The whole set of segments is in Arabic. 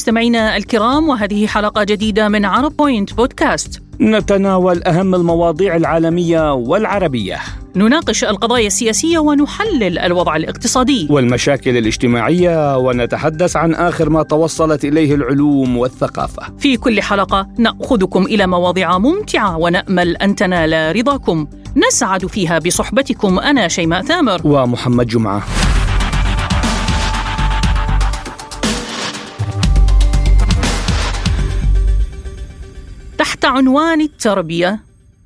مستمعينا الكرام وهذه حلقة جديدة من عرب بوينت بودكاست نتناول أهم المواضيع العالمية والعربية. نناقش القضايا السياسية ونحلل الوضع الاقتصادي. والمشاكل الاجتماعية ونتحدث عن آخر ما توصلت إليه العلوم والثقافة. في كل حلقة نأخذكم إلى مواضيع ممتعة ونأمل أن تنال رضاكم. نسعد فيها بصحبتكم أنا شيماء ثامر. ومحمد جمعة. تحت عنوان التربية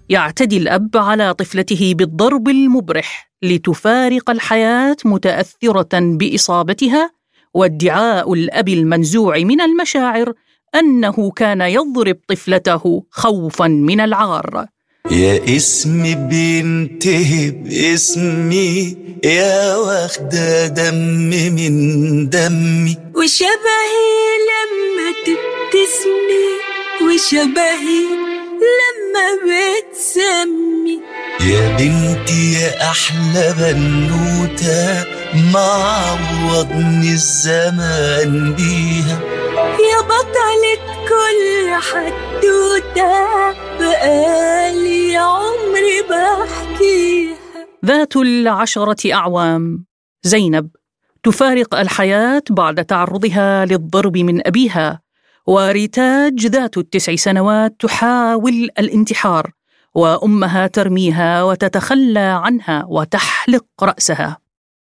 يعتدي الأب على طفلته بالضرب المبرح لتفارق الحياة متأثرة بإصابتها وادعاء الأب المنزوع من المشاعر أنه كان يضرب طفلته خوفا من العار. يا اسمي بينتهي باسمي يا واخدة دم من دمي. وشبهي لما تبتسمي. وشبهي لما بتسمي. يا بنتي يا أحلى بنوتة معوضني الزمان بيها. يا بطلة كل حدوتة بقالي عمري بحكيها. ذات العشرة أعوام زينب تفارق الحياة بعد تعرضها للضرب من أبيها. وريتاج ذات التسع سنوات تحاول الانتحار وأمها ترميها وتتخلى عنها وتحلق رأسها.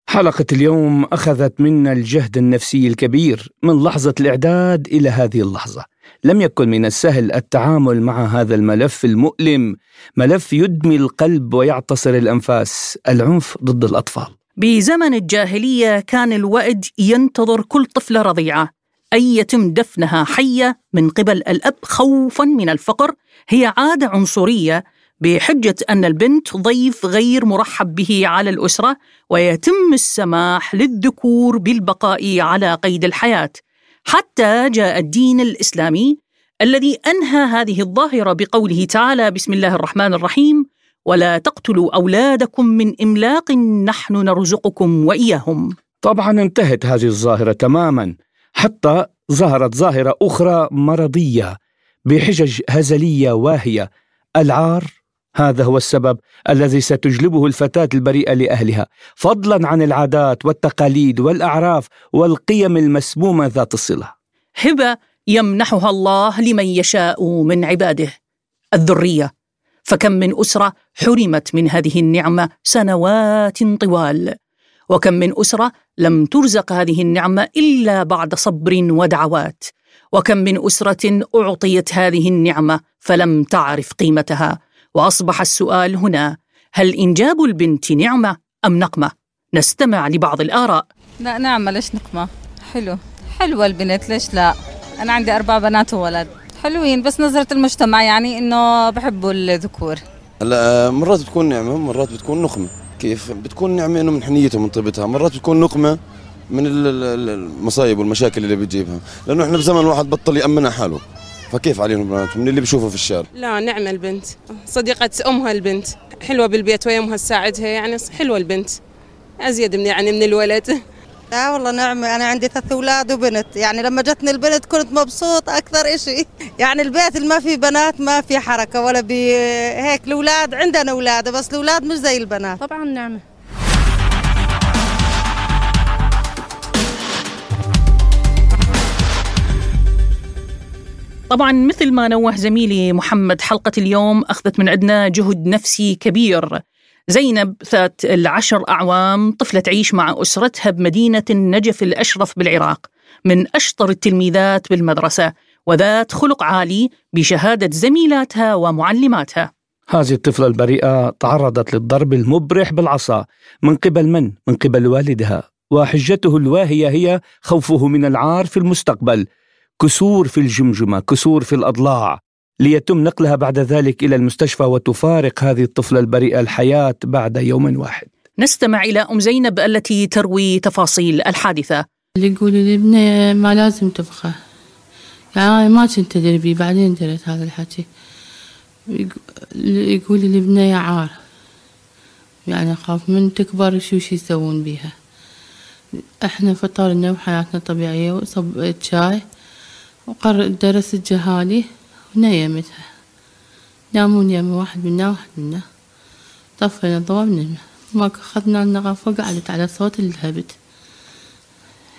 حلقة اليوم أخذت منا الجهد النفسي الكبير من لحظة الإعداد إلى هذه اللحظة. لم يكن من السهل التعامل مع هذا الملف المؤلم ملف يدمي القلب ويعتصر الأنفاس العنف ضد الأطفال. بزمن الجاهلية كان الوأد ينتظر كل طفلة رضيعة. أن يتم دفنها حية من قبل الأب خوفا من الفقر. هي عادة عنصرية بحجة أن البنت ضيف غير مرحب به على الأسرة ويتم السماح للذكور بالبقاء على قيد الحياة. حتى جاء الدين الإسلامي الذي أنهى هذه الظاهرة بقوله تعالى بسم الله الرحمن الرحيم ولا تقتلوا أولادكم من إملاق نحن نرزقكم وإياهم. طبعا انتهت هذه الظاهرة تماما. حتى ظهرت ظاهرة أخرى مرضية بحجج هزلية واهية. العار هذا هو السبب الذي ستجلبه الفتاة البريئة لأهلها. فضلا عن العادات والتقاليد والأعراف والقيم المسمومة ذات الصلة. هبة يمنحها الله لمن يشاء من عباده. الذرية فكم من أسرة حرمت من هذه النعمة سنوات طوال. وكم من أسرة لم ترزق هذه النعمة إلا بعد صبر ودعوات. وكم من أسرة أعطيت هذه النعمة فلم تعرف قيمتها. وأصبح السؤال هنا هل إنجاب البنت نعمة أم نقمة؟ نستمع لبعض الآراء. لا نعمة ليش نقمة؟ حلو. حلوة البنت ليش لا؟ أنا عندي أربع بنات وولد. حلوين بس نظرة المجتمع يعني إنه بحبوا الذكور. هلا مرات بتكون نعمة مرات بتكون نقمة. كيف؟ بتكون نعمة إنه من حنيتها ومن طيبتها. مرات بتكون نقمة من ال- ال- المصايب والمشاكل اللي بتجيبها. لأنه إحنا بزمن الواحد بطل يأمنها حاله. فكيف عليهم البنات من اللي بيشوفه في الشارع. لا نعمة البنت. صديقة أمها البنت. حلوة بالبيت ويا أمها تساعدها يعني حلوة البنت. أزيد من يعني من الولد. لا والله نعمة أنا عندي ثلاث أولاد وبنت. يعني لما جتني البنت كنت مبسوط أكثر إشي. يعني البيت اللي ما في بنات ما في حركة ولا بي هيك. الأولاد عندنا أولاد بس الأولاد مش زي البنات. طبعا نعمة طبعا مثل ما نوه زميلي محمد حلقة اليوم أخذت من عندنا جهد نفسي كبير. زينب ذات العشر أعوام طفلة تعيش مع أسرتها بمدينة النجف الأشرف بالعراق من أشطر التلميذات بالمدرسة وذات خلق عالي بشهادة زميلاتها ومعلماتها. هذه الطفلة البريئة تعرضت للضرب المبرح بالعصا من قبل من؟ من قبل والدها. وحجته الواهية هي خوفه من العار في المستقبل. كسور في الجمجمة كسور في الأضلاع. ليتم نقلها بعد ذلك إلى المستشفى وتفارق هذه الطفلة البريئة الحياة بعد يوم واحد. نستمع إلى أم زينب التي تروي تفاصيل الحادثة. اللي يقول الابنة ما لازم تبقى. يعني أنا ما كنت أدري بيه بعدين دريت هذا الحكي. يق- يقول الابنة عار. يعني أخاف من تكبر شو شي يسوون بيها. إحنا فطرنا وحياتنا طبيعية وصبت شاي وقرر درس الجهالي. ونيمتها نامون يم واحد منا واحد منا. طفينا الضوء من ما أخذنا النغف وقعدت على صوت الهبت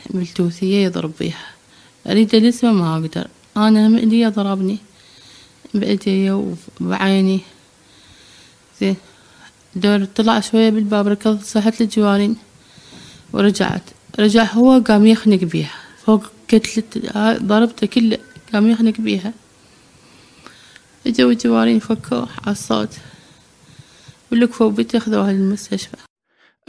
بالتوثية يضرب بيها. أريد الاسمه ما أقدر. أنا هم ضربني. بإيدي وبعيني زين. دور طلع شوية بالباب ركض صحت للجوارين ورجعت. رجع هو قام يخنق بيها. فوق كتلة ضربته كله قام يخنق بيها. اجوا الجوارين فكوه على الصوت. بيتي اخذوها للمستشفى.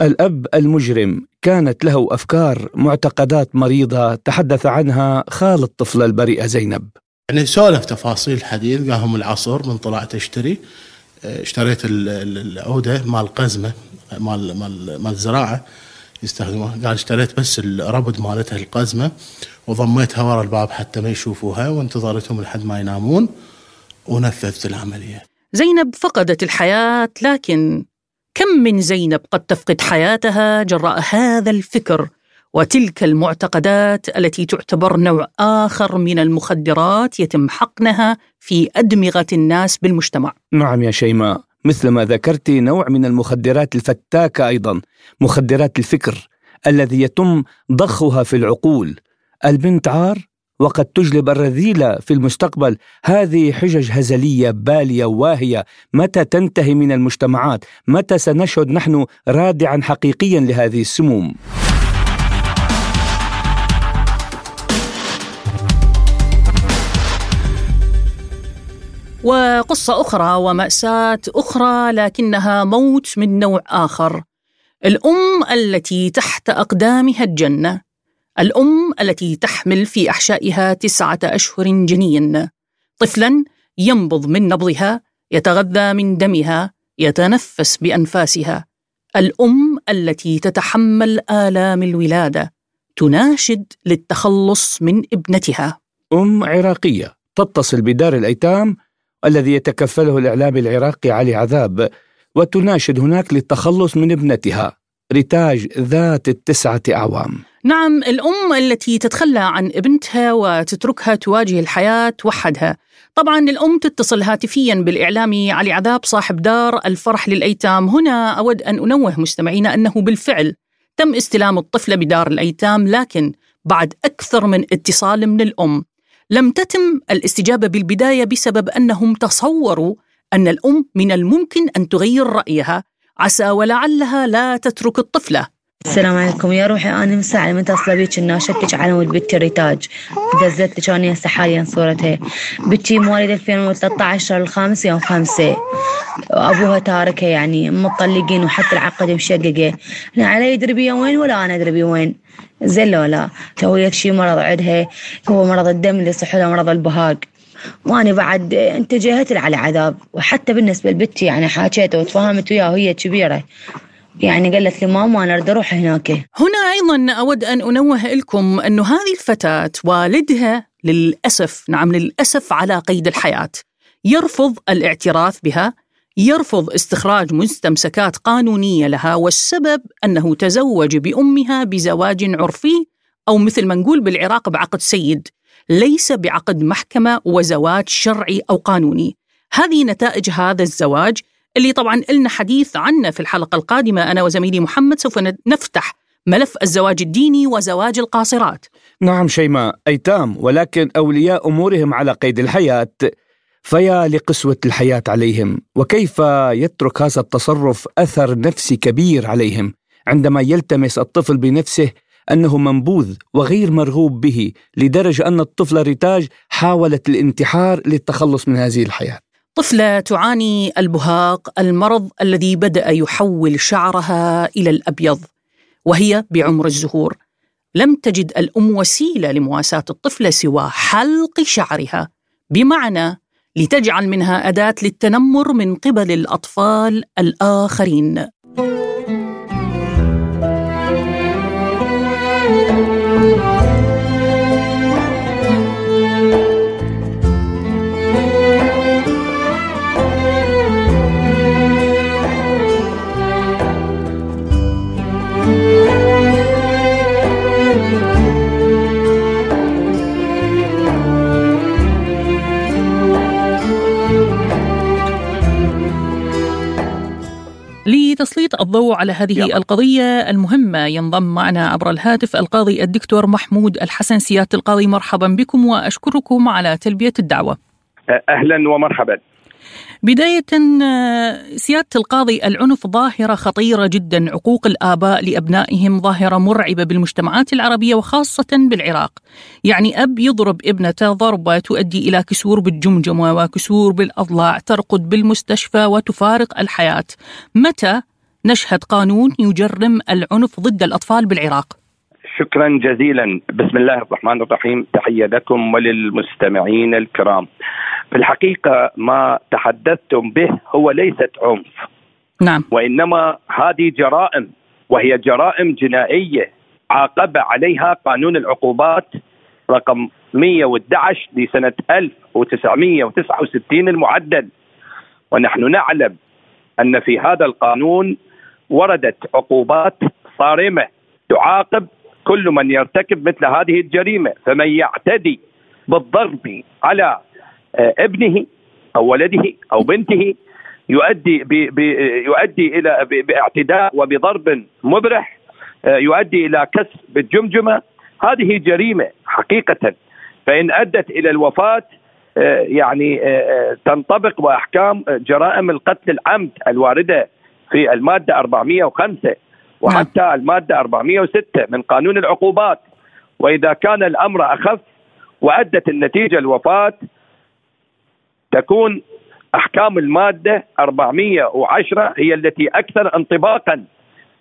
الأب المجرم كانت له أفكار معتقدات مريضة تحدث عنها خال الطفلة البريئة زينب. يعني سولف تفاصيل الحديث قاهم العصر من طلعت اشتري اشتريت ال- ال- العودة مال قزمة مال مال مال الزراعه يستخدموها. قال اشتريت بس الربد مالتها القزمة وضميتها ورا الباب حتى ما يشوفوها وانتظرتهم لحد ما ينامون. ونفذت العملية. زينب فقدت الحياة لكن كم من زينب قد تفقد حياتها جراء هذا الفكر وتلك المعتقدات التي تعتبر نوع آخر من المخدرات يتم حقنها في أدمغة الناس بالمجتمع نعم يا شيماء مثل ما ذكرت نوع من المخدرات الفتاكة أيضا مخدرات الفكر الذي يتم ضخها في العقول البنت عار وقد تجلب الرذيلة في المستقبل. هذه حجج هزلية بالية واهية. متى تنتهي من المجتمعات؟ متى سنشهد نحن رادعا حقيقيا لهذه السموم؟ وقصة أخرى ومأساة أخرى لكنها موت من نوع آخر. الأم التي تحت أقدامها الجنة. الأم التي تحمل في أحشائها تسعة أشهر جنين. طفلا ينبض من نبضها يتغذى من دمها يتنفس بأنفاسها. الأم التي تتحمل آلام الولادة تناشد للتخلص من ابنتها. أم عراقية تتصل بدار الأيتام الذي يتكفله الإعلام العراقي علي عذاب وتناشد هناك للتخلص من ابنتها. ريتاج ذات التسعة أعوام. نعم الأم التي تتخلى عن ابنتها وتتركها تواجه الحياة وحدها طبعا الأم تتصل هاتفيا بالإعلامي علي عذاب صاحب دار الفرح للأيتام. هنا أود أن أنوه مستمعينا أنه بالفعل تم استلام الطفلة بدار الأيتام لكن بعد أكثر من اتصال من الأم. لم تتم الاستجابة بالبداية بسبب أنهم تصوروا أن الأم من الممكن أن تغير رأيها. عسى ولعلها لا تترك الطفلة. السلام عليكم. يا روحي أنا من ساعة متصله بيك انه شكك على ولد بنتي ريتاج دزت لك أنا هسه حاليا صورتها؟ بنتي مواليد 2013 شهر الخامس يوم خمسة. أبوها تاركها يعني مطلقين وحتى العقد مشققة. لا علي يدري بيا وين ولا أنا ادري بيا وين لا. توي شي مرض عندها هو مرض الدم اللي صح له مرض البهاق. وأنا بعد انتجهت على عذاب. وحتى بالنسبة لبنتي يعني حاكيت وتفاهمت وياها وهي كبيرة. يعني قالت لي ماما أنا أريد أروح هناك. هنا أيضا أود أن أنوه لكم أن هذه الفتاة والدها للأسف نعم للأسف على قيد الحياة. يرفض الاعتراف بها يرفض استخراج مستمسكات قانونية لها والسبب أنه تزوج بأمها بزواج عرفي أو مثل ما نقول بالعراق بعقد سيد ليس بعقد محكمة وزواج شرعي أو قانوني. هذه نتائج هذا الزواج اللي طبعا لنا حديث عنه في الحلقة القادمة أنا وزميلي محمد سوف نفتح ملف الزواج الديني وزواج القاصرات. نعم شيماء أيتام ولكن أولياء أمورهم على قيد الحياة فيا لقسوة الحياة عليهم وكيف يترك هذا التصرف أثر نفسي كبير عليهم؟ عندما يلتمس الطفل بنفسه أنه منبوذ وغير مرغوب به لدرجة أن الطفلة ريتاج حاولت الانتحار للتخلص من هذه الحياة. طفلة تعاني البهاق المرض الذي بدأ يحول شعرها إلى الأبيض وهي بعمر الزهور. لم تجد الأم وسيلة لمواساة الطفلة سوى حلق شعرها. بمعنى لتجعل منها أداة للتنمر من قبل الأطفال الآخرين. الضوء على هذه يلا. القضية المهمة ينضم معنا عبر الهاتف القاضي الدكتور محمود الحسن سيادة القاضي. مرحبا بكم وأشكركم على تلبية الدعوة. أهلا ومرحبا. بداية سيادة القاضي العنف ظاهرة خطيرة جدا. عقوق الآباء لأبنائهم ظاهرة مرعبة بالمجتمعات العربية وخاصة بالعراق. يعني أب يضرب ابنته ضربة تؤدي إلى كسور بالجمجمة وكسور بالأضلاع ترقد بالمستشفى وتفارق الحياة. متى نشهد قانون يجرم العنف ضد الأطفال بالعراق؟ شكرا جزيلا. بسم الله الرحمن الرحيم. تحية لكم وللمستمعين الكرام. في الحقيقة ما تحدثتم به هو ليست عنف. نعم. وإنما هذه جرائم وهي جرائم جنائية عاقب عليها قانون العقوبات رقم 111 لسنة 1969 المعدل. ونحن نعلم أن في هذا القانون وردت عقوبات صارمة تعاقب كل من يرتكب مثل هذه الجريمة فمن يعتدي بالضرب على آه، ابنه أو ولده أو بنته يؤدي ب ب يؤدي إلى باعتداء وبضرب مبرح آه، يؤدي إلى كسر بالجمجمة. هذه جريمة حقيقة. فإن أدت إلى الوفاة آه، يعني تنطبق واحكام جرائم القتل العمد الواردة في المادة 405 وحتى المادة 406 من قانون العقوبات. وإذا كان الأمر أخف وأدت النتيجة الوفاة تكون أحكام المادة 410 هي التي أكثر انطباقا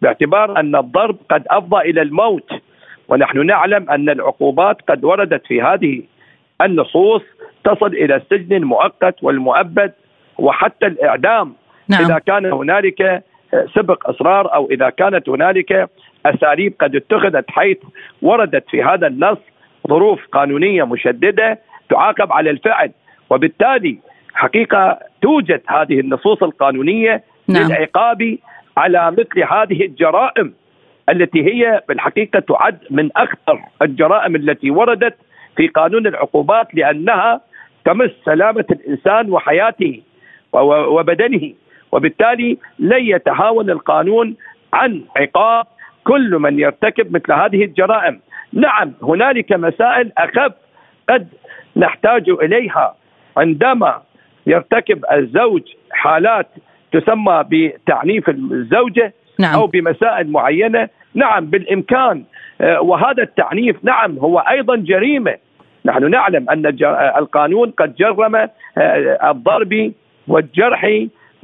باعتبار أن الضرب قد أفضى إلى الموت. ونحن نعلم أن العقوبات قد وردت في هذه النصوص تصل إلى السجن المؤقت والمؤبد وحتى الإعدام. نعم. إذا كان هنالك سبق اصرار أو إذا كانت هنالك أساليب قد اتخذت حيث وردت في هذا النص ظروف قانونية مشددة تعاقب على الفعل وبالتالي حقيقة توجد هذه النصوص القانونية نعم. للعقاب على مثل هذه الجرائم التي هي بالحقيقة تعد من أخطر الجرائم التي وردت في قانون العقوبات لأنها تمس سلامة الإنسان وحياته وبدنه وبالتالي لن يتهاون القانون عن عقاب كل من يرتكب مثل هذه الجرائم. نعم هنالك مسائل أخف قد نحتاج إليها. عندما يرتكب الزوج حالات تسمى بتعنيف الزوجة نعم. أو بمسائل معينة نعم بالإمكان. آه، وهذا التعنيف نعم هو أيضا جريمة. نحن نعلم أن الج- آه، القانون قد جرم آه، الضرب والجرح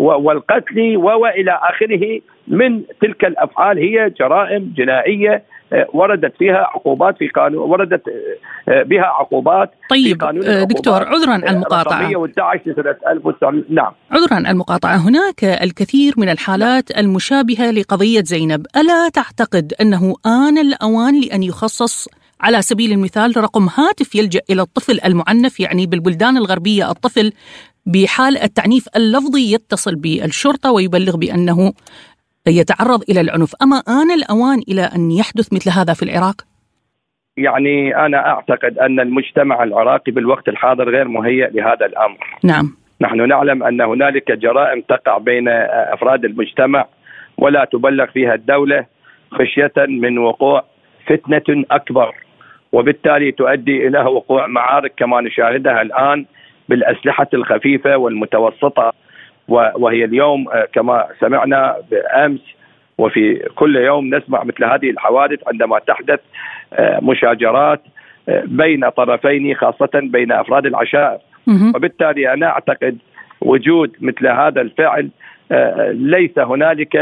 والقتل والى آخره من تلك الأفعال هي جرائم جنائية آه، وردت فيها عقوبات في قانون وردت آه، آه، بها عقوبات في طيب قانون آه، دكتور عذرا على المقاطعة. 111 لسنة 1900 نعم. عذرا على المقاطعة. هناك الكثير من الحالات المشابهة لقضية زينب. ألا تعتقد أنه آن الأوان لأن يخصص على سبيل المثال رقم هاتف يلجأ إلى الطفل المعنف يعني بالبلدان الغربية الطفل بحال التعنيف اللفظي يتصل بالشرطة ويبلغ بأنه يتعرض إلى العنف. أما آن الأوان إلى أن يحدث مثل هذا في العراق؟ يعني أنا أعتقد أن المجتمع العراقي بالوقت الحاضر غير مهيئ لهذا الأمر. نعم. نحن نعلم أن هنالك جرائم تقع بين أفراد المجتمع ولا تبلغ فيها الدولة خشية من وقوع فتنة أكبر. وبالتالي تؤدي إلى وقوع معارك كما نشاهدها الآن بالأسلحة الخفيفة والمتوسطة وهي اليوم آه، كما سمعنا بأمس وفي كل يوم نسمع مثل هذه الحوادث عندما تحدث آه، مشاجرات آه، بين طرفين خاصة بين أفراد العشائر. وبالتالي أنا أعتقد وجود مثل هذا الفعل ليس هنالك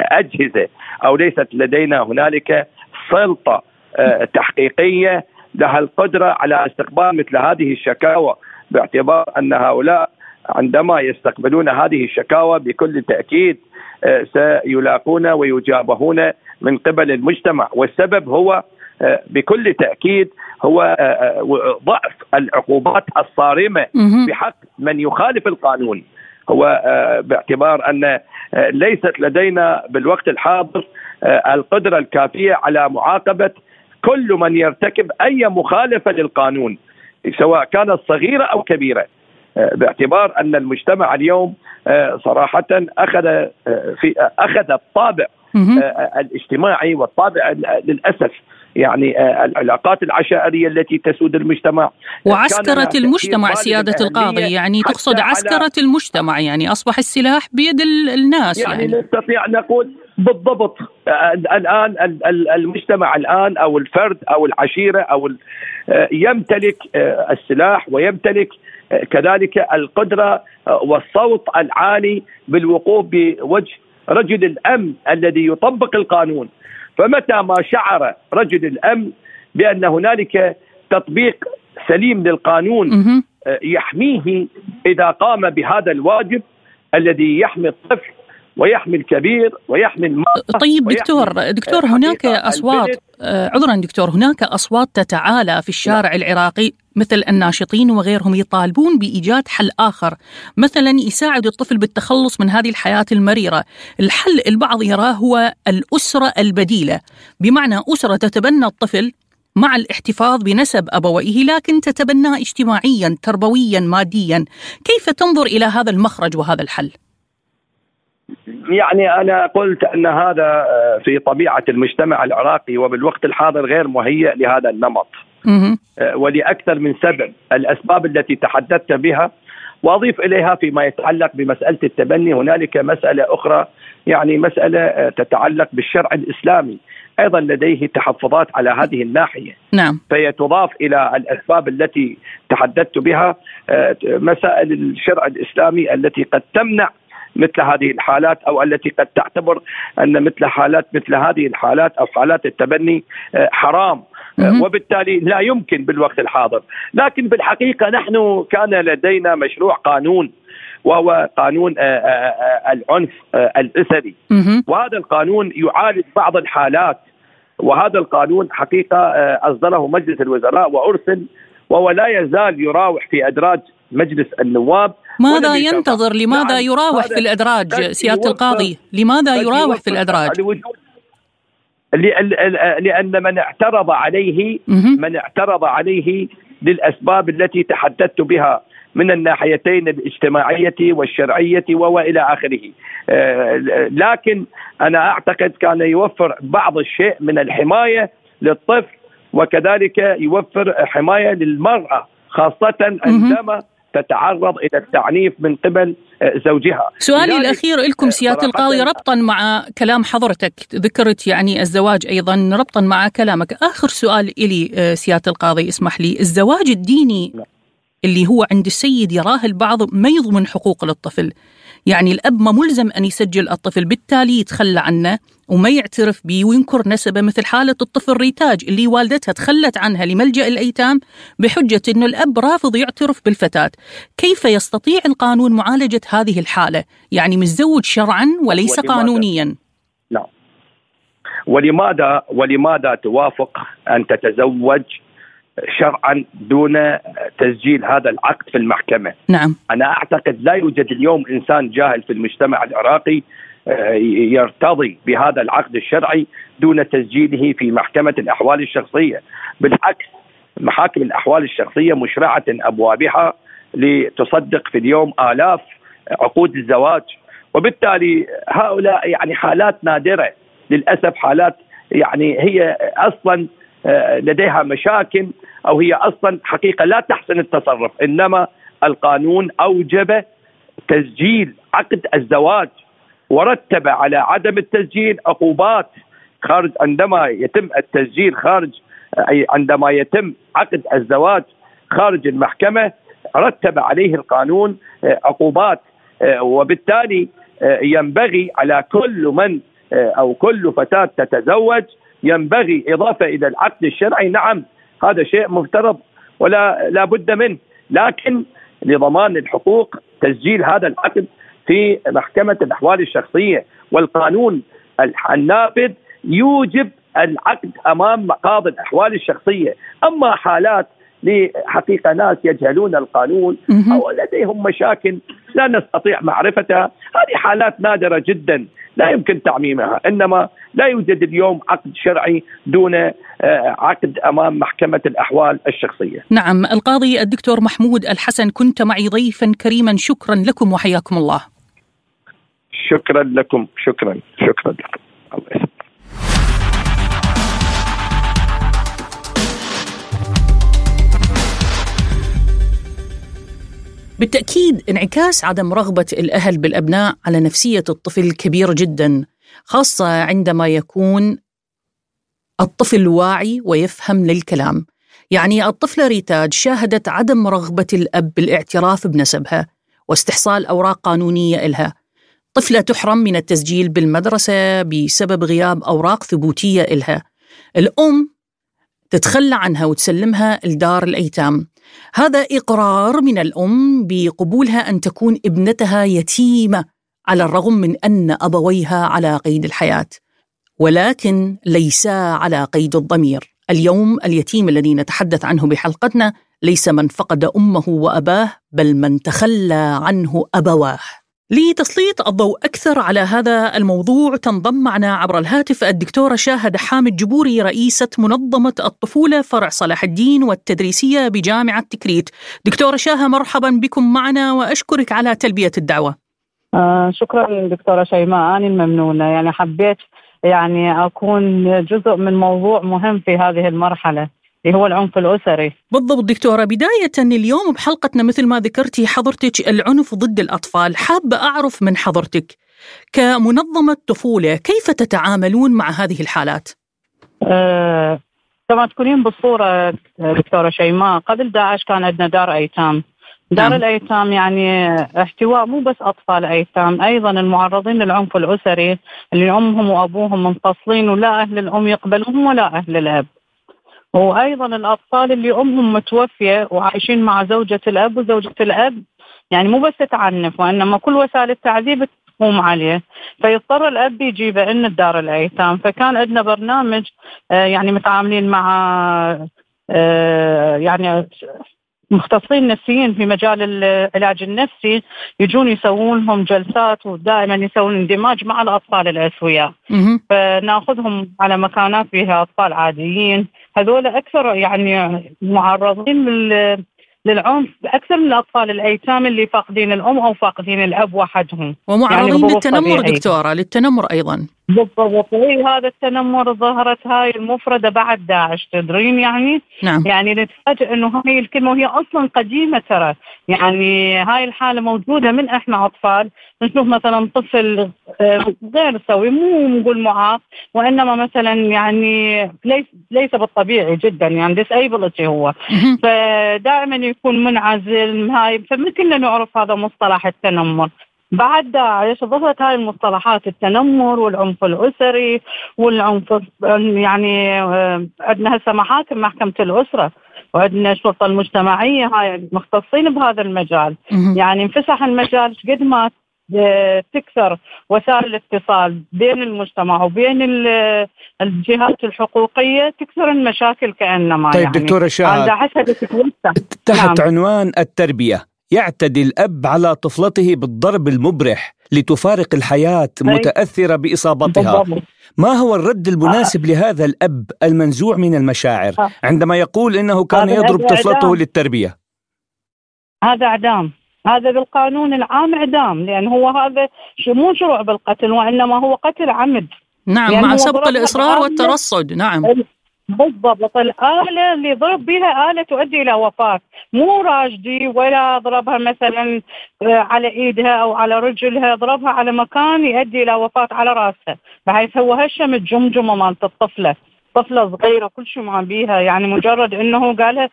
أجهزة أو ليست لدينا هنالك سلطة تحقيقية لها القدرة على استقبال مثل هذه الشكاوى باعتبار أن هؤلاء عندما يستقبلون هذه الشكاوى بكل تأكيد آه، سيلاقون ويجابهون من قبل المجتمع. والسبب هو آه، بكل تأكيد هو آه، ضعف العقوبات الصارمة. بحق من يخالف القانون. هو باعتبار أن ليست لدينا بالوقت الحاضر القدرة الكافية على معاقبة كل من يرتكب أي مخالفة للقانون. سواء كانت صغيرة أو كبيرة. آه، باعتبار أن المجتمع اليوم آه، صراحة أخذ آه، في أخذ الطابع الاجتماعي والطابع للأسف يعني العلاقات العشائرية التي تسود المجتمع. وعسكرة المجتمع سيادة القاضي يعني تقصد عسكرة المجتمع يعني أصبح السلاح بيد الناس يعني, يعني. نستطيع نقول بالضبط. الآن المجتمع الآن أو الفرد أو العشيرة أو يمتلك السلاح ويمتلك كذلك القدرة والصوت العالي بالوقوف بوجه رجل الامن الذي يطبق القانون. فمتى ما شعر رجل الامن بأن هنالك تطبيق سليم للقانون يحميه إذا قام بهذا الواجب الذي يحمي الطفل ويحمي الكبير ويحمي المرأة طيب دكتور دكتور هناك أصوات آه، عذرا دكتور هناك أصوات تتعالى في الشارع لا. العراقي مثل الناشطين وغيرهم يطالبون بإيجاد حل آخر مثلا يساعد الطفل بالتخلص من هذه الحياة المريرة. الحل البعض يراه هو الأسرة البديلة. بمعنى أسرة تتبنى الطفل مع الاحتفاظ بنسب أبويه لكن تتبناه اجتماعيا تربويا ماديا. كيف تنظر إلى هذا المخرج وهذا الحل؟ يعني أنا قلت أن هذا آه، في طبيعة المجتمع العراقي وبالوقت الحاضر غير مهيئ لهذا النمط. آه، ولأكثر من سبب الأسباب التي تحدثت بها وأضيف إليها فيما يتعلق بمسألة التبني. هنالك مسألة أخرى يعني مسألة آه، تتعلق بالشرع الإسلامي. أيضا لديه تحفظات على هذه الناحية. نعم. فهي تضاف إلى الأسباب التي تحدثت بها مسائل الشرع الإسلامي التي قد تمنع مثل هذه الحالات أو التي قد تعتبر أن مثل حالات مثل هذه الحالات أو حالات التبني آه، حرام. آه، وبالتالي لا يمكن بالوقت الحاضر. لكن بالحقيقة نحن كان لدينا مشروع قانون وهو قانون آه، العنف الأسري. وهذا القانون يعالج بعض الحالات. وهذا القانون حقيقة أصدره مجلس الوزراء وأرسل وهو لا يزال يراوح في أدراج مجلس النواب ماذا ينتظر؟ لماذا نعم يراوح في الأدراج سيادة القاضي؟ لماذا يراوح في الأدراج؟ لأن من اعترض عليه من اعترض عليه للأسباب التي تحدثت بها من الناحيتين الاجتماعية والشرعية والى آخره. آه، لكن أنا أعتقد كان يوفر بعض الشيء من الحماية للطفل وكذلك يوفر حماية للمرأة خاصة عندما تتعرض إلى التعنيف من قبل آه، زوجها. سؤالي الأخير لكم سياده القاضي ربطا مع كلام حضرتك. ذكرت يعني الزواج أيضا ربطا مع كلامك. آخر سؤال إلي آه، سياده القاضي اسمح لي. الزواج الديني نعم. اللي هو عند السيد يراه البعض ما يضمن حقوق للطفل. يعني الأب ما ملزم أن يسجل الطفل بالتالي يتخلى عنه وما يعترف به وينكر نسبه مثل حالة الطفل ريتاج اللي والدتها تخلت عنها لملجأ الأيتام بحجة أن الأب رافض يعترف بالفتاة. كيف يستطيع القانون معالجة هذه الحالة؟ يعني متزوج شرعا وليس قانونيا. نعم. ولماذا ولماذا توافق أن تتزوج شرعا دون تسجيل هذا العقد في المحكمة. نعم. أنا أعتقد لا يوجد اليوم إنسان جاهل في المجتمع العراقي آه، يرتضي بهذا العقد الشرعي دون تسجيله في محكمة الأحوال الشخصية، بالعكس محاكم الأحوال الشخصية مشرعة أبوابها لتصدق في اليوم آلاف عقود الزواج وبالتالي هؤلاء يعني حالات نادرة للأسف حالات يعني هي أصلا آه، لديها مشاكل أو هي أصلا حقيقة لا تحسن التصرف إنما القانون أوجب تسجيل عقد الزواج ورتب على عدم التسجيل عقوبات خارج عندما يتم التسجيل خارج أي عندما يتم عقد الزواج خارج المحكمة رتب عليه القانون آه، عقوبات آه، وبالتالي ينبغي على كل من أو كل فتاة تتزوج ينبغي إضافة إلى العقد الشرعي. نعم هذا شيء مفترض ولا لا بد منه. لكن لضمان الحقوق تسجيل هذا العقد في محكمة الأحوال الشخصية والقانون النافذ يوجب العقد أمام مقاضي الأحوال الشخصية. أما حالات لحقيقة ناس يجهلون القانون أو لديهم مشاكل لا نستطيع معرفتها هذه حالات نادرة جدا. لا يمكن تعميمها. إنما لا يوجد اليوم عقد شرعي دون آه، عقد أمام محكمة الأحوال الشخصية. نعم القاضي الدكتور محمود الحسن كنت معي ضيفا كريما شكرا لكم وحياكم الله. شكرا لكم شكرا شكرا لكم الله يسلمك. بالتأكيد انعكاس عدم رغبة الأهل بالأبناء على نفسية الطفل كبير جدا خاصة عندما يكون الطفل واعي ويفهم للكلام. يعني الطفلة ريتاج شاهدت عدم رغبة الأب بالاعتراف بنسبها واستحصال أوراق قانونية إلها. طفلة تحرم من التسجيل بالمدرسة بسبب غياب أوراق ثبوتية إلها. الأم تتخلى عنها وتسلمها لدار الأيتام. هذا إقرار من الأم بقبولها أن تكون ابنتها يتيمة على الرغم من أن أبويها على قيد الحياة ولكن ليسا على قيد الضمير. اليوم اليتيم الذي نتحدث عنه بحلقتنا ليس من فقد أمه وأباه بل من تخلى عنه أبواه. لتسليط الضوء أكثر على هذا الموضوع تنضم معنا عبر الهاتف الدكتورة شاهد حامد جبوري رئيسة منظمة الطفولة فرع صلاح الدين والتدريسية بجامعة تكريت. دكتورة شاهة مرحبا بكم معنا وأشكرك على تلبية الدعوة. آه شكرا دكتورة شيماء أنا الممنونة. يعني حبيت يعني أكون جزء من موضوع مهم في هذه المرحلة اللي هو العنف الأسري. بالضبط دكتورة. بداية اليوم بحلقتنا مثل ما ذكرتي حضرتك العنف ضد الأطفال. حابة أعرف من حضرتك كمنظمة طفولة كيف تتعاملون مع هذه الحالات؟ آه كما تكونين بالصورة دكتورة شيماء قبل داعش كان عندنا دار أيتام. دار نعم. الأيتام يعني احتواء مو بس أطفال أيتام أيضا المعرضين للعنف الأسري اللي أمهم وأبوهم منفصلين ولا أهل الأم يقبلهم ولا أهل الأب. وأيضا الأطفال اللي أمهم متوفية وعايشين مع زوجة الأب وزوجة الأب يعني مو بس تعنف وإنما كل وسائل التعذيب تقوم عليه. فيضطر الأب يجيبه ان الدار الأيتام. فكان عندنا برنامج آه، يعني متعاملين مع آه، يعني مختصين نفسيين في مجال العلاج النفسي يجون يسوون لهم جلسات ودائما يسوون اندماج مع الأطفال الاسوياء فناخذهم على مكانات فيها أطفال عاديين. هذول أكثر يعني معرضين للعنف أكثر من الأطفال الأيتام اللي فاقدين الأم أو فاقدين الأب وحدهم. ومعرضين يعني للتنمر دكتورة للتنمر أيضا. بالضبط. هذا التنمر ظهرت هاي المفردة بعد داعش تدرين يعني؟ نعم. يعني نتفاجئ إنه هاي الكلمة وهي أصلا قديمة ترى. يعني هاي الحالة موجودة من إحنا أطفال نشوف مثلا طفل آه، غير سوي مو نقول معاق وإنما مثلا يعني ليس ليس بالطبيعي جدا يعني disability هو. فدائما يكون منعزل هاي فمثل نعرف هذا مصطلح التنمر. بعد داعش ظهرت هاي المصطلحات؟ التنمر والعنف الأسري والعنف يعني آه، عندنا هسه محاكم محكمة الأسرة وعندنا الشرطة المجتمعية هاي مختصين بهذا المجال. يعني انفسح المجال قد ما آه، تكثر وسائل الاتصال بين المجتمع وبين الجهات الحقوقية تكثر المشاكل كأنما طيب يعني. دكتورة شاهد تحت نعم. عنوان التربية يعتدي الأب على طفلته بالضرب المبرح لتفارق الحياة متأثرة بإصابتها. ما هو الرد المناسب آه. لهذا الأب المنزوع من المشاعر؟ آه. عندما يقول إنه كان يضرب طفلته للتربية. هذا أعدام. هذا بالقانون العام أعدام لأن هو هذا مو شروع بالقتل وإنما هو قتل عمد. نعم يعني مع سبق الإصرار والترصد. نعم. بالضبط. الآلة اللي ضرب بها آلة تؤدي إلى وفاة. مو راجدي ولا ضربها مثلا آه، على إيدها أو على رجلها. ضربها على مكان يؤدي إلى وفاة على رأسها. بحيث هو هشم الجمجمة مالت الطفلة. طفلة صغيرة كل شيء مع بيها. يعني مجرد إنه قالها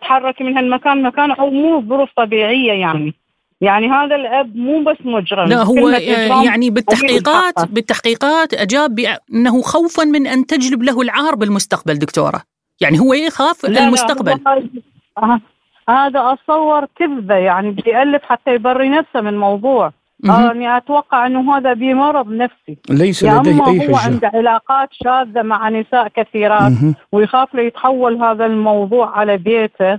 تحرك من هالمكان مكان أو مو ظروف طبيعية يعني. يعني هذا الأب مو بس مجرم. لا هو يعني بالتحقيقات بالتحقيقات أجاب بانه خوفا من أن تجلب له العار بالمستقبل دكتورة. يعني هو يخاف لا المستقبل. لا هذا اتصور كذبة يعني بيألف حتى يبري نفسه من الموضوع آه، يعني أتوقع أنه هذا بمرض نفسي ليس يا لديه أما أي هو. عنده علاقات شاذة مع نساء كثيرات مهم. ويخاف لا يتحول هذا الموضوع على بيته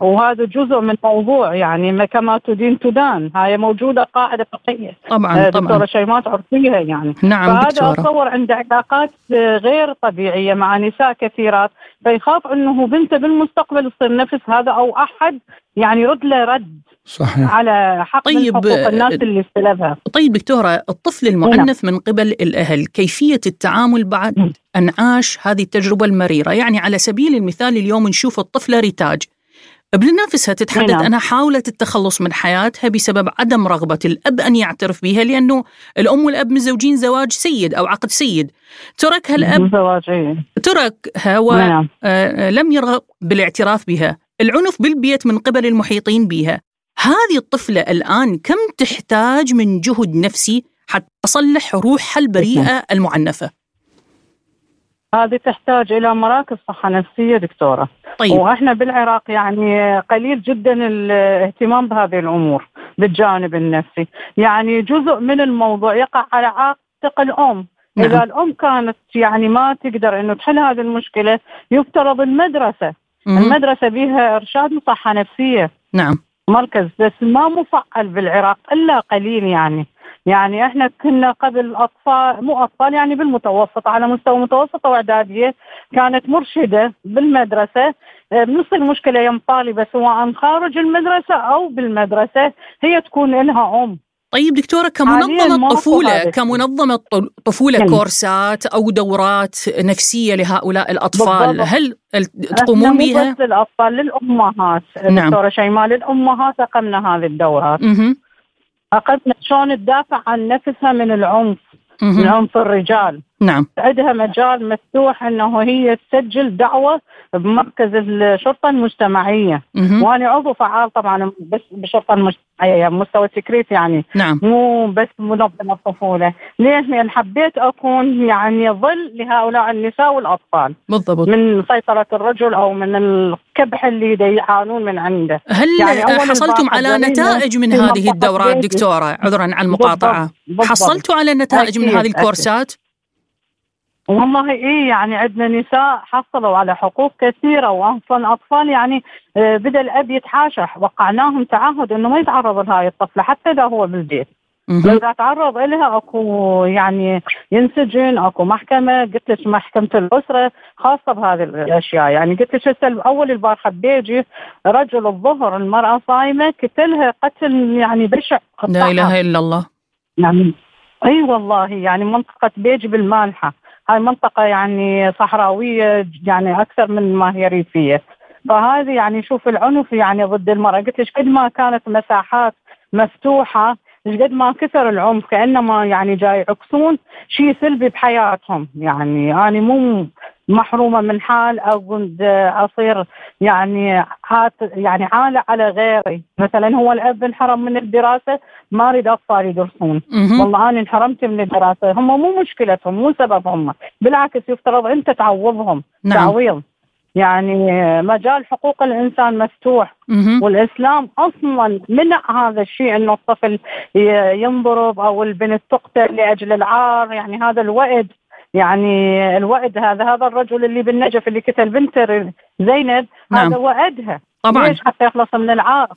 وهذا جزء من موضوع يعني ما كما تدين تدان هاي موجودة قاعدة فقهية طبعاً، آه، طبعاً. دكتورة شيماء تعرفيها يعني نعم، فهذا دكتورة. أتصور عنده علاقات آه، غير طبيعية مع نساء كثيرات فيخاف أنه بنته بالمستقبل تصير نفس هذا أو أحد يعني يرد له رد صحيح. على حق طيب، حقوق الناس اللي استلبها طيب دكتورة الطفل المعنف من قبل الأهل كيفية التعامل بعد أن عاش هذه التجربة المريرة؟ يعني على سبيل المثال اليوم نشوف الطفلة ريتاج. بنفسها تتحدث نعم. أنها حاولت التخلص من حياتها بسبب عدم رغبة الأب أن يعترف بها لأنه الأم والأب مزوجين زواج سيد أو عقد سيد. تركها الأب تركها نعم. ولم يرغب بالاعتراف بها. العنف بالبيت من قبل المحيطين بها هذه الطفلة الآن كم تحتاج من جهد نفسي حتى تصلح روحها البريئة المعنفة؟ هذه تحتاج إلى مراكز صحة نفسية دكتورة. طيب. وإحنا بالعراق يعني قليل جدا الاهتمام بهذه الأمور بالجانب النفسي. يعني جزء من الموضوع يقع على عاتق الأم. نعم. إذا الأم كانت يعني ما تقدر إنه تحل هذه المشكلة يفترض المدرسة المدرسة بها إرشاد وصحه نفسية. نعم. مركز بس ما مفعل بالعراق إلا قليل يعني. يعني إحنا كنا قبل أطفال مو أطفال يعني بالمتوسط على مستوى متوسطه وإعدادية كانت مرشدة بالمدرسة. آه، نص المشكلة يوم طالبة سواء خارج المدرسة أو بالمدرسة هي تكون لها أم. طيب دكتورة كمنظمة طفولة. كمنظمة طفولة نعم. كورسات أو دورات نفسية لهؤلاء الأطفال بالضبط. هل تقومون مو بها؟ بس للأطفال للأمهات نعم. دكتورة شيماء للأمهات أقمنا هذه الدورات مهم. أقمنا شلون تدافع عن نفسها من العنف. من عنف الرجال. نعم. عندها مجال مفتوح إنه هي تسجل دعوة بمركز الشرطة المجتمعية. مهم. وأنا عضو فعال طبعا بس بالشرطه المجتمعية يعني بمستوى سكريت يعني. نعم. مو بس منظمة الطفوله ليش؟ لأن حبيت أكون يعني ظل لهؤلاء النساء والأطفال. بالضبط. من سيطرة الرجل أو من الكبح اللي يعانون من عنده هل يعني أول حصلتم على نتائج من هذه الدورات. دكتورة عذرا على المقاطعة بالضبط،. حصلتوا على نتائج من هذه الكورسات؟ والله إيه يعني عندنا نساء حصلوا على حقوق كثيرة واصلا أطفال يعني آه، بدأ الأب يتحاشى وقعناهم تعهد إنه ما يتعرض لهاي الطفلة حتى إذا هو بالبيت. اذا تعرض لها أكو يعني ينسجن أكو محكمة قلت لك محكمة الأسرة خاصة بهذه الأشياء. يعني قلت لك هسه اول البارحة بيجي رجل الظهر المرأة صايمة قتلها قتل يعني بشع لا إله إلا الله. يعني أي والله يعني منطقة بيج بالمالحة. هاي منطقة يعني صحراوية يعني أكثر من ما هي ريفية. فهذه يعني شوف العنف يعني ضد المرأة. قلت لك قد ما كانت مساحات مفتوحة قد ما كثر العنف كأنما يعني جاي يعكسون شيء سلبي بحياتهم. يعني أنا مو محرومة من حال اقعد أصير يعني عات يعني عالة على غيري. مثلا هو الأب انحرم من الدراسة ما أريد أطفال يدرسون. والله أنا انحرمت من الدراسة. هم مو مشكلتهم مو سببهم. بالعكس يفترض أنت تعوضهم. نعم. تعويض. يعني مجال حقوق الإنسان مفتوح. والإسلام أصلا منع هذا الشيء إنه الطفل ينضرب أو البنت تقتل لأجل العار يعني هذا الوئد يعني الوئد هذا هذا الرجل اللي بالنجف اللي قتل بنته زينب نعم. هذا وئدها طبعاً. ليش حتى يخلص من العار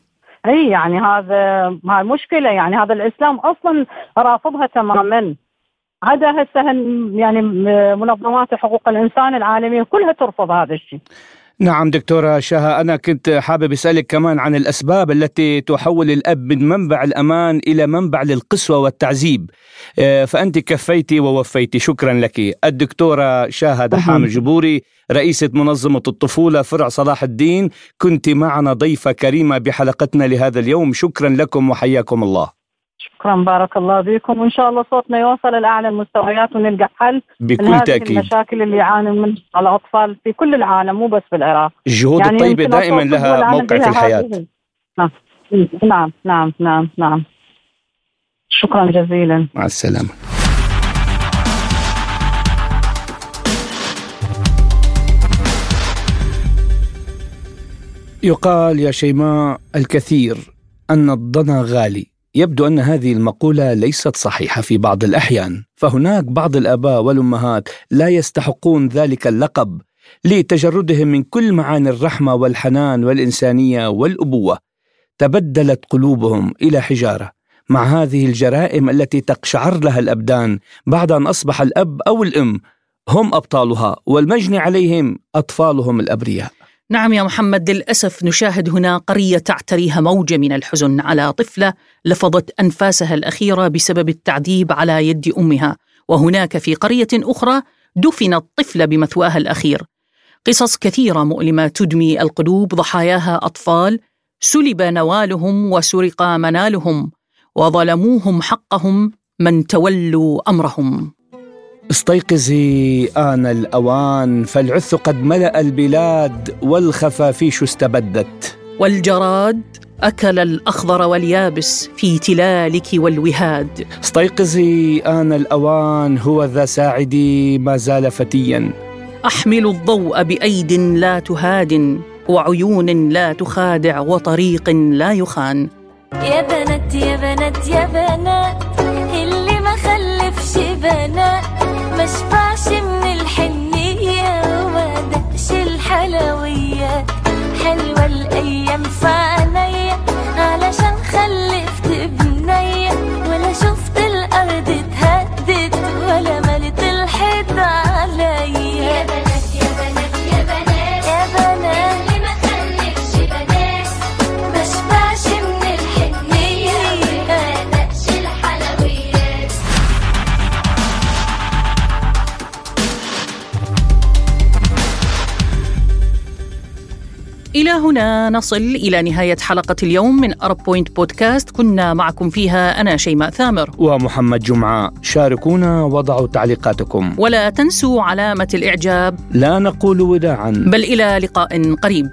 إي يعني هذا هاي مشكلة يعني هذا الإسلام أصلا رافضها تماما عدا هسه هن- يعني منظمات حقوق الإنسان العالمية كلها ترفض هذا الشيء. نعم دكتورة شها أنا كنت حابب أسألك كمان عن الأسباب التي تحول الأب من منبع الأمان إلى منبع للقسوة والتعذيب. آه، فأنت كفيتي ووفيتي. شكرا لك. الدكتورة شاهة دحام الجبوري رئيسة منظمة الطفولة فرع صلاح الدين. كنت معنا ضيفة كريمة بحلقتنا لهذا اليوم. شكرا لكم وحياكم الله. شكرا بارك الله فيكم. وإن شاء الله صوتنا يوصل لاعلى المستويات ونلقى حل بكل لهذه تأكيد. المشاكل اللي يعاني منها الأطفال في كل العالم مو بس بالعراق الجهود يعني الطيبة يمكن دائما لها موقع في هذه. آه. نعم نعم نعم نعم. شكرا جزيلا. مع السلامة. يقال يا شيماء الكثير أن الضنا غالي. يبدو أن هذه المقولة ليست صحيحة في بعض الأحيان. فهناك بعض الآباء والأمهات لا يستحقون ذلك اللقب لتجردهم من كل معاني الرحمة والحنان والإنسانية والأبوة. تبدلت قلوبهم إلى حجارة مع هذه الجرائم التي تقشعر لها الأبدان بعد أن أصبح الأب أو الأم هم أبطالها والمجني عليهم أطفالهم الأبرياء. نعم يا محمد للأسف نشاهد هنا قرية تعتريها موجه من الحزن على طفلة لفظت أنفاسها الأخيرة بسبب التعذيب على يد أمها. وهناك في قرية أخرى دفن الطفل بمثواها الأخير. قصص كثيرة مؤلمة تدمي القلوب ضحاياها أطفال سلب نوالهم وسرق منالهم وظلموهم حقهم من تولوا أمرهم. استيقظي آن الأوان فالعث قد ملأ البلاد والخفافيش استبدت. والجراد أكل الأخضر واليابس في تلالك والوهاد. استيقظي آن الأوان هو ذا ساعدي ما زال فتيا. أحمل الضوء بأيد لا تهاد وعيون لا تخادع وطريق لا يخان. يا بنات يا بنات يا بنات. هنا نصل إلى نهاية حلقة اليوم من أرب بوينت بودكاست كنا معكم فيها أنا شيماء ثامر. ومحمد جمعة. شاركونا وضعوا تعليقاتكم. ولا تنسوا علامة الإعجاب. لا نقول وداعا. بل إلى لقاء قريب.